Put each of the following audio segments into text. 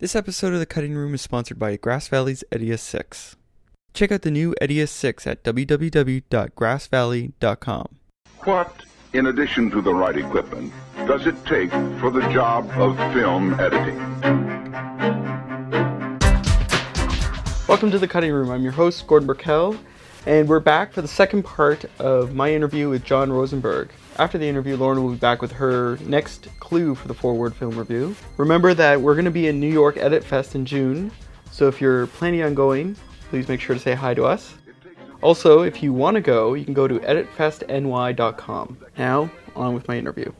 This episode of The Cutting Room is sponsored by Grass Valley's Edius 6. Check out the new Edius 6 at www.grassvalley.com. What, in addition to the right equipment, does it take for the job of film editing? Welcome to The Cutting Room. I'm your host, Gordon Burkell, and we're back for the second part of my interview with John Rosenberg. After the interview, Lauren will be back with her next clue for the forward film review. Remember that we're going to be in New York Edit Fest in June, so if you're planning on going, please make sure to say hi to us. Also, if you want to go, you can go to editfestny.com. Now, on with my interview.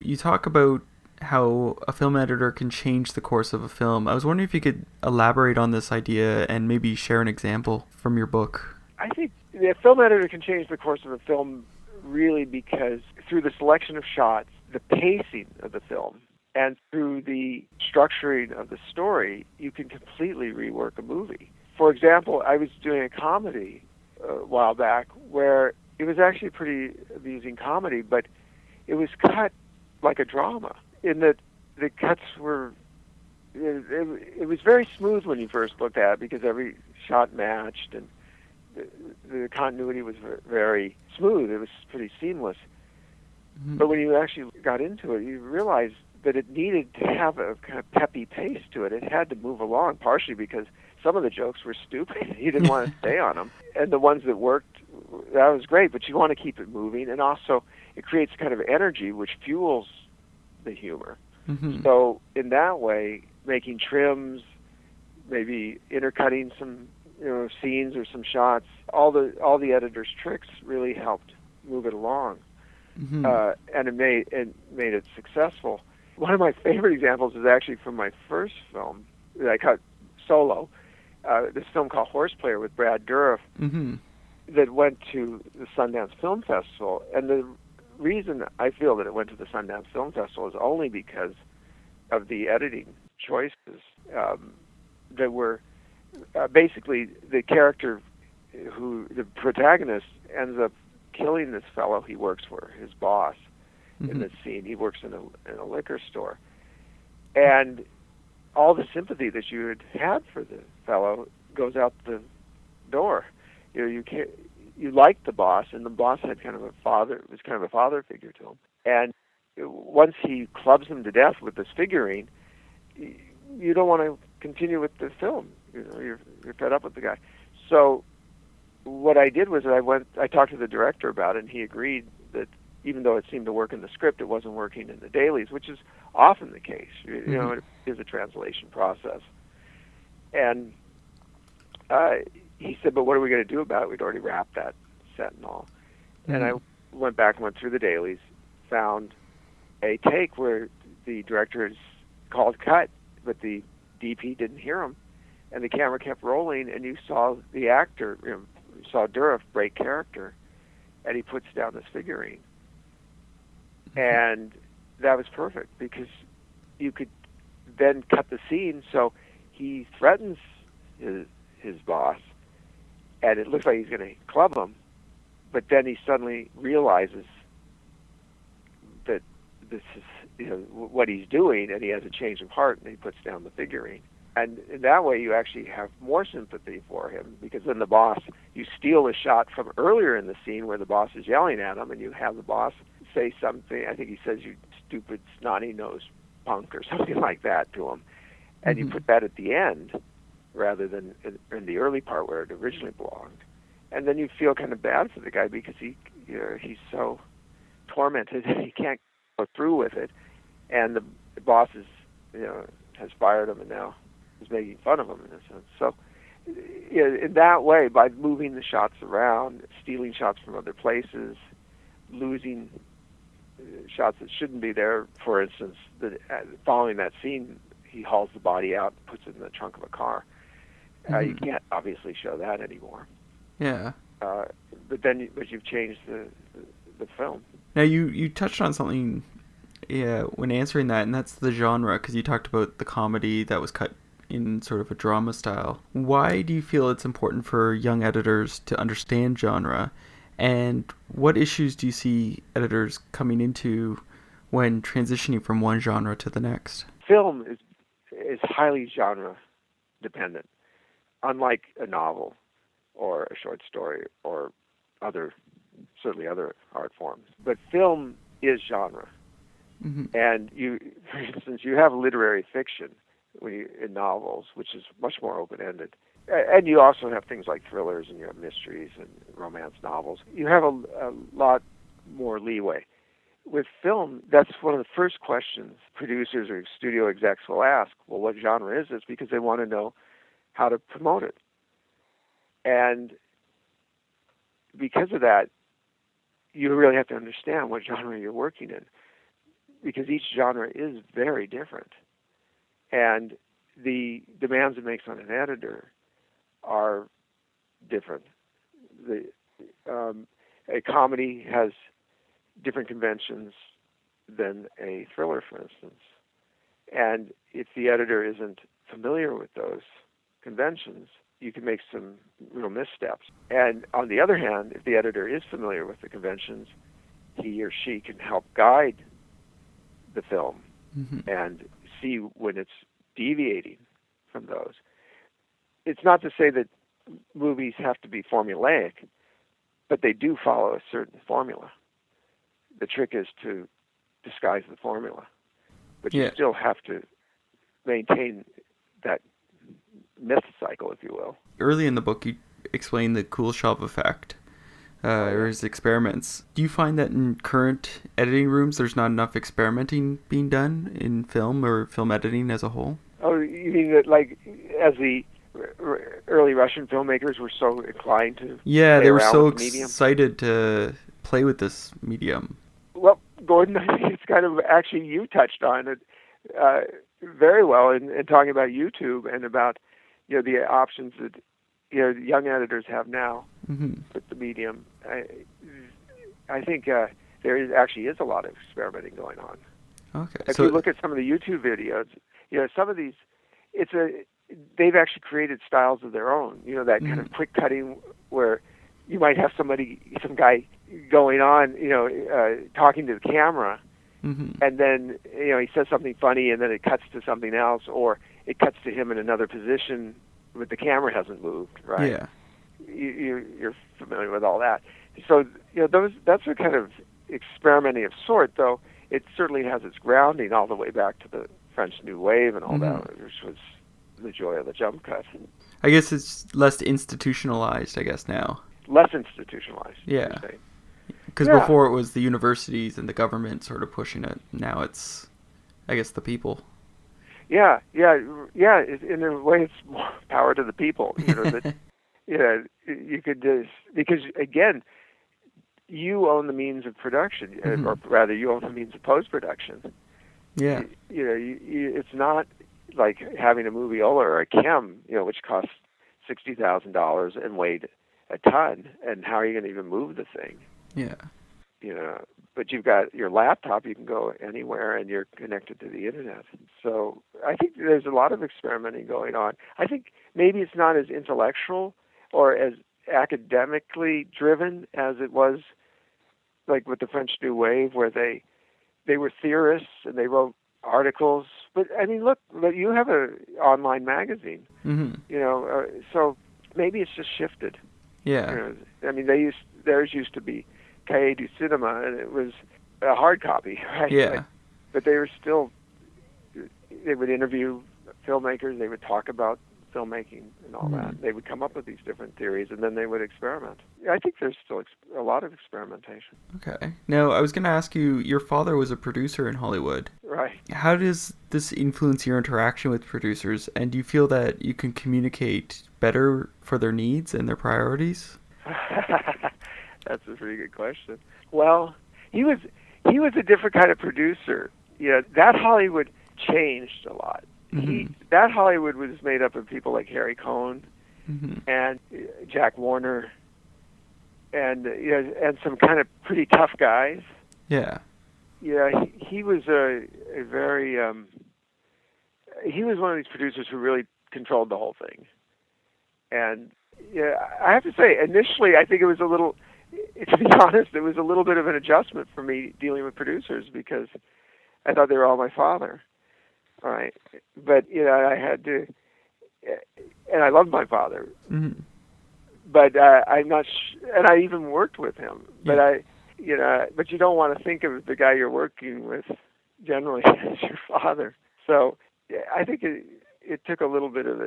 You talk about how a film editor can change the course of a film. I was wondering if you could elaborate on this idea and maybe share an example from your book. I think the film editor can change the course of a film really because through the selection of shots, the pacing of the film, and through the structuring of the story, you can completely rework a movie. For example, I was doing a comedy uh, a while back where it was actually a pretty amusing comedy, but it was cut like a drama in that the cuts were it, it, it was very smooth when you first looked at it because every shot matched and the, continuity was very smooth. It was pretty seamless. Mm-hmm. But when you actually got into it, you realized that it needed to have a kind of peppy pace to it. It had to move along, partially because some of the jokes were stupid. you didn't want to stay on them, and the ones that worked, that was great. But you want to keep it moving, and also it creates kind of energy which fuels the humor. Mm-hmm. So in that way, making trims, maybe intercutting some you know scenes or some shots. All the all the editor's tricks really helped move it along, mm-hmm. uh, and it made it made it successful. One of my favorite examples is actually from my first film that I cut solo. Uh, this film called Horseplayer with Brad Dourif mm-hmm. that went to the Sundance Film Festival, and the reason I feel that it went to the Sundance Film Festival is only because of the editing choices um, that were uh, basically the character who the protagonist ends up killing this fellow he works for, his boss, mm-hmm. in this scene. He works in a in a liquor store, and all the sympathy that you had had for the fellow goes out the door. You know, you can't. You liked the boss, and the boss had kind of a father. Was kind of a father figure to him. And once he clubs him to death with this figurine, you don't want to continue with the film. You're you're fed up with the guy. So what I did was I went I talked to the director about it and he agreed that even though it seemed to work in the script, it wasn't working in the dailies, which is often the case. You mm-hmm. know, it is a translation process. And uh, he said, "But what are we going to do about it? We'd already wrapped that set and all." Mm-hmm. And I mm-hmm. went back and went through the dailies, found a take where the director is called cut, but the DP didn't hear him, and the camera kept rolling, and you saw the actor, you, know, you saw Dourif break character, and he puts down this figurine, mm-hmm. and that was perfect because you could then cut the scene so he threatens his his boss, and it looks like he's going to club him, but then he suddenly realizes that this is you know what he's doing, and he has a change of heart, and he puts down the figurine. And that way, you actually have more sympathy for him because then the boss, you steal a shot from earlier in the scene where the boss is yelling at him, and you have the boss say something. I think he says, "You stupid snotty nose punk" or something like that to him, and mm-hmm. you put that at the end rather than in, in the early part where it originally belonged. And then you feel kind of bad for the guy because he, you know, he's so tormented he can't go through with it and the, the boss is, you know, has fired him and now is making fun of him in a sense. So, you know, in that way, by moving the shots around, stealing shots from other places, losing uh, shots that shouldn't be there. For instance, the, uh, following that scene, he hauls the body out, puts it in the trunk of a car. Mm-hmm. Uh, you mm-hmm. can't obviously show that anymore. Yeah. Uh, but then, but you've changed the, the the film. Now you you touched on something yeah, when answering that, and that's the genre, because you talked about the comedy that was cut in sort of a drama style. Why do you feel it's important for young editors to understand genre? And what issues do you see editors coming into when transitioning from one genre to the next? Film is is highly genre dependent, unlike a novel or a short story or other certainly other art forms. But film is genre. Mm-hmm. And you, for instance, you have literary fiction when you, in novels, which is much more open-ended, and you also have things like thrillers and you have mysteries and romance novels. You have a, a lot more leeway. With film, that's one of the first questions producers or studio execs will ask. Well, what genre is this? Because they want to know how to promote it. And because of that, you really have to understand what genre you're working in because each genre is very different. And the demands it makes on an editor are different. The, um, a comedy has different conventions than a thriller, for instance. And if the editor isn't familiar with those conventions, you can make some real missteps. And on the other hand, if the editor is familiar with the conventions, he or she can help guide the film mm-hmm. and see when it's deviating from those. It's not to say that movies have to be formulaic, but they do follow a certain formula. The trick is to disguise the formula, but yeah. you still have to maintain that myth cycle, if you will. Early in the book, you explain the Kuleshov effect, uh, oh, or his experiments. Do you find that in current editing rooms, there's not enough experimenting being done in film or film editing as a whole? Oh, you mean that, like, as the early Russian filmmakers were so inclined to? Yeah, they were so excited to play with this medium. Well, Gordon, I think it's kind of actually you touched on it uh, very well in, in talking about YouTube and about you know the options that you know young editors have now mm-hmm. with the medium. I, I think uh, there is, actually is a lot of experimenting going on. Okay. If so, you look at some of the YouTube videos, you know some of these, it's a they've actually created styles of their own. You know that kind mm-hmm. of quick cutting where you might have somebody, some guy going on, you know, uh, talking to the camera, mm-hmm. and then you know he says something funny, and then it cuts to something else, or it cuts to him in another position, but the camera hasn't moved, right? Yeah. You, you, you're familiar with all that. So you know those that's a kind of experimenting of sort, though it certainly has its grounding all the way back to the French New Wave and all mm-hmm. that, which was the joy of the jump cut. I guess it's less institutionalized. I guess now. Less institutionalized. Yeah. Because yeah. before it was the universities and the government sort of pushing it. Now it's, I guess, the people. Yeah, yeah, yeah. In a way, it's more power to the people. You know that. you know, you could just because again, you own the means of production, mm-hmm. or rather, you own the means of post production. Yeah. You, you know, you, you, it's not like having a moviola or a KEM, you know, which costs sixty thousand dollars and weighed a ton. And how are you going to even move the thing? Yeah. You know, but you've got your laptop. You can go anywhere, and you're connected to the internet. So I think there's a lot of experimenting going on. I think maybe it's not as intellectual or as academically driven as it was like with the French New Wave where they they were theorists and they wrote articles but I mean look you have a online magazine mm-hmm. you know uh, so maybe it's just shifted yeah you know, I mean they used theirs used to be Cahiers du Cinema and it was a hard copy right yeah like, but they were still they would interview filmmakers they would talk about filmmaking and all mm-hmm. that. They would come up with these different theories, and then they would experiment. I think there's still ex- a lot of experimentation. Okay. Now, I was going to ask you. Your father was a producer in Hollywood. Right. How does this influence your interaction with producers, and do you feel that you can communicate better for their needs and their priorities? That's a pretty good question. Well, he was he was a different kind of producer. You know, that Hollywood changed a lot. Mm-hmm. He, that Hollywood was made up of people like Harry Cohn mm-hmm. and uh, Jack Warner, and uh, you know, and some kind of pretty tough guys. Yeah. Yeah, he, he was a, a very um, he was one of these producers who really controlled the whole thing. And yeah, I have to say, initially, I think it was a little. To be honest, it was a little bit of an adjustment for me dealing with producers because I thought they were all my father. All right, but you know, I had to, and I loved my father, Mm-hmm. but uh, I'm not. Sh- and I even worked with him, but Yeah. I, you know, but you don't want to think of the guy you're working with generally as your father. So I think it it took a little bit of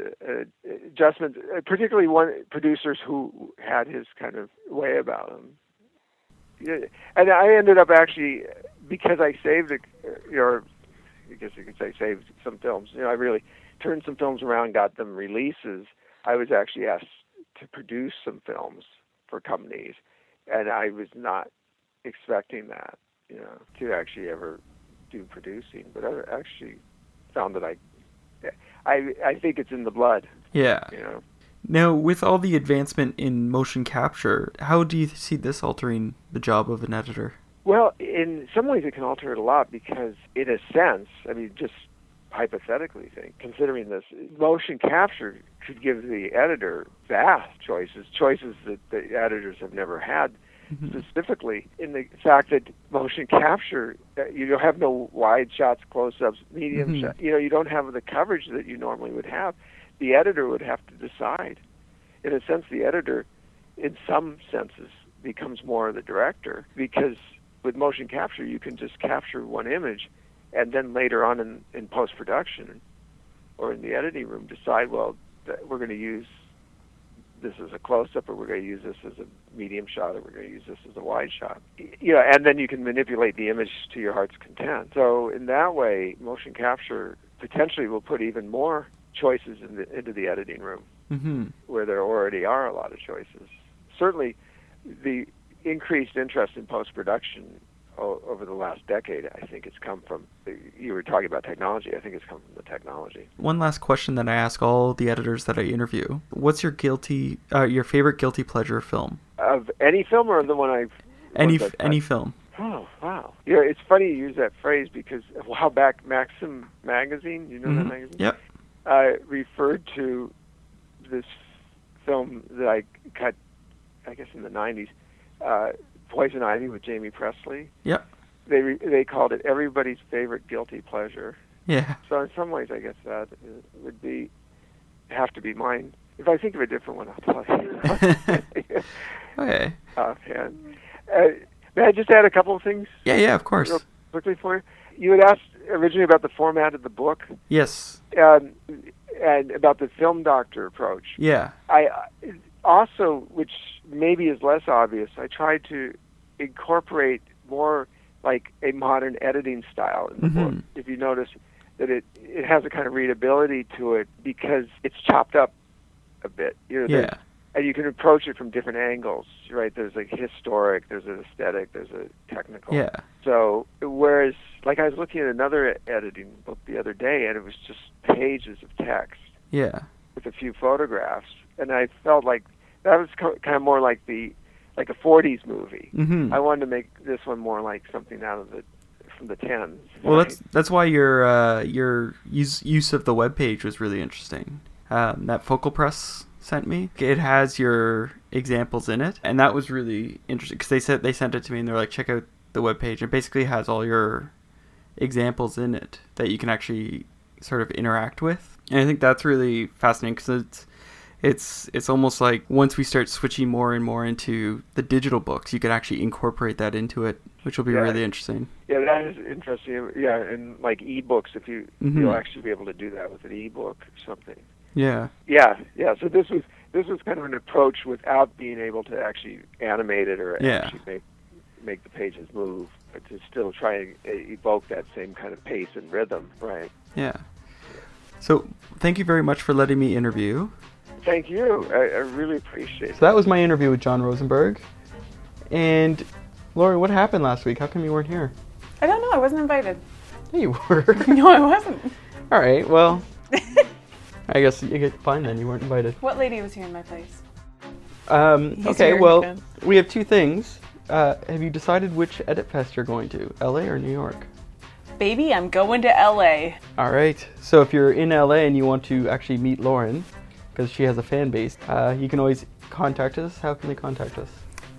adjustment, uh, particularly one producers who had his kind of way about him. And I ended up actually because I saved, it, or I guess you could say saved some films. You know, I really turned some films around, got them releases. I was actually asked to produce some films for companies, and I was not expecting that, you know, to actually ever do producing. But I actually found that I, I, I think it's in the blood, Yeah. you know. Now, with all the advancement in motion capture, how do you see this altering the job of an editor? Well, in some ways, it can alter it a lot because, in a sense, I mean, just hypothetically, think considering this, motion capture could give the editor vast choices, choices that the editors have never had. Specifically, in the fact that motion capture, uh, you don't have no wide shots, close-ups, medium Mhm. shots. You know, you don't have the coverage that you normally would have. The editor would have to decide. In a sense, the editor, in some senses, becomes more of the director because with motion capture, you can just capture one image, and then later on in, in post production or in the editing room, decide well we're going to use this is a close up, or we're going to use this as a medium shot, or we're going to use this as a wide shot. You know, and then you can manipulate the image to your heart's content. So in that way, motion capture potentially will put even more choices in the, into the editing room Mm-hmm. where there already are a lot of choices. Certainly, the increased interest in post production over the last decade, I think it's come from. You were talking about technology. I think it's come from the technology. One last question that I ask all the editors that I interview: What's your guilty, uh, your favorite guilty pleasure film? Of any film or the one I've. Any f- any film? Oh wow! Know, it's funny you use that phrase because a while back, Maxim magazine, you know that Mhm. magazine, Yep. uh, referred to this film that I cut, I guess in the '90s, uh, Poison Ivy with Jaime Pressly. Yep. They re- they called it everybody's favorite guilty pleasure. Yeah. So in some ways, I guess that uh, would be have to be mine. If I think of a different one, I'll tell you. Okay. Offhand. Uh, may I just add a couple of things Yeah. Yeah. Of course. quickly for you? You had asked originally about the format of the book Yes. um, and about the film doctor approach. Yeah. I I- also, which maybe is less obvious, I tried to incorporate more like a modern editing style in the book. Mhm. If you notice that it it has a kind of readability to it because it's chopped up a bit. You know, Yeah. and you can approach it from different angles, right? There's a historic, there's an aesthetic, there's a technical. Yeah. So whereas, like I was looking at another editing book the other day, and it was just pages of text Yeah. with a few photographs, and I felt like that was kind of more like the like a 40s movie. Mm-hmm. I wanted to make this one more like something out of the from the 10s. Well, right? that's that's why your uh, your use use of the web page was really interesting. Um, that Focal Press sent me. It has your examples in it, and that was really interesting because they said they sent it to me and they're like, check out the web page. It basically has all your examples in it that you can actually sort of interact with, and I think that's really fascinating because it's it's it's almost like once we start switching more and more into the digital books, you could actually incorporate that into it, which will be Yeah. really interesting. Yeah, that is interesting. Yeah, and like ebooks, if you Mhm. you'll actually be able to do that with an ebook or something. Yeah. Yeah, yeah. So this was this was kind of an approach without being able to actually animate it or Yeah. actually make make the pages move, but to still try and uh, evoke that same kind of pace and rhythm. Right. Yeah. So, thank you very much for letting me interview. Thank you. I, I really appreciate it. So that was my interview with John Rosenberg. And Lauren, what happened last week? How come you weren't here? I don't know. I wasn't invited. Yeah, you were. No, I wasn't. All right. Well, I guess you get fine then. You weren't invited. what lady was here in my place? Um, He's okay. Well, again. we have two things. Uh, have you decided which Edit Fest you're going to? LA or New York? Baby, I'm going to LA. All right. So if you're in LA and you want to actually meet Lauren, because she has a fan base, uh, you can always contact us. How can they contact us?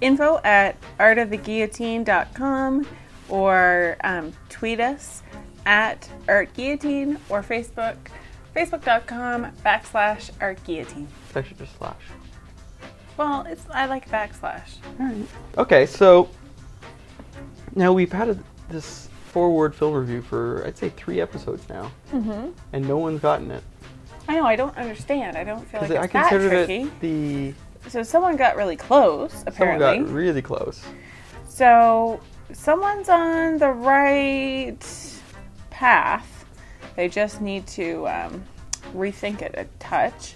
Info at artoftheguillotine.com or um, tweet us at artguillotine or Facebook, facebook.com backslash Art Guillotine. It's actually just slash. Well, it's I like backslash. All right. Okay, so now we've had a, this forward film review for I'd say three episodes now, mm-hmm. and no one's gotten it I know, I don't understand. I don't feel like because it's I that considered tricky. it the So someone got really close, someone apparently. got really close. So someone's on the right path. They just need to um, rethink it a touch.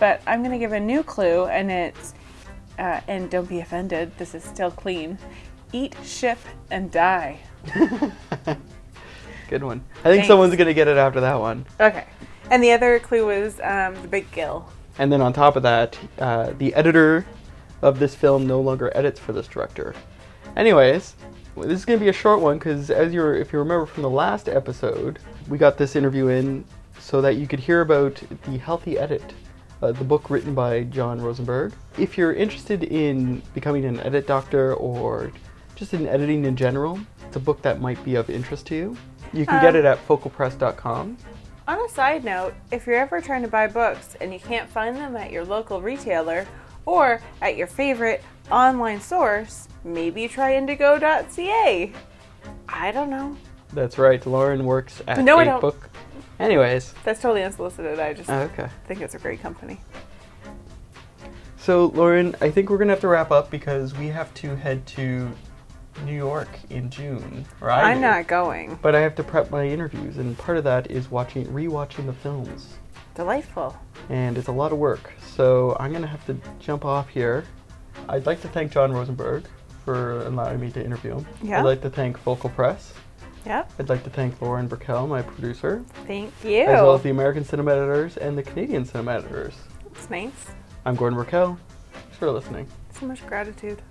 But I'm going to give a new clue, and it's, uh, and don't be offended, this is still clean. Eat, ship, and die. Good one. I think Thanks. someone's gonna get it after that one. Okay. And the other clue was um, the big gill. And then on top of that, uh, the editor of this film no longer edits for this director. Anyways, this is going to be a short one because, as you if you remember from the last episode, we got this interview in so that you could hear about the Healthy Edit, uh, the book written by John Rosenberg. If you're interested in becoming an edit doctor or just in editing in general, it's a book that might be of interest to you. You can get Um, it at focalpress.com. On a side note, if you're ever trying to buy books and you can't find them at your local retailer or at your favorite online source, maybe try indigo.ca. I don't know. That's right. Lauren works at No, I don't. book. Anyways, That's totally unsolicited. I just oh, okay. think it's a great company. So, Lauren, I think we're gonna have to wrap up because we have to head to New York in June. right? I'm not going. But I have to prep my interviews, and part of that is watching, rewatching the films, Delightful. and it's a lot of work. So I'm gonna have to jump off here. I'd like to thank John Rosenberg for allowing me to interview him. Yeah. I'd like to thank Focal Press. Yep. I'd like to thank Lauren Burkell, my producer, Thank you. as well as the American cinema editors and the Canadian cinema editors. It's nice. I'm Gordon Burkell. Thanks for listening. So much gratitude.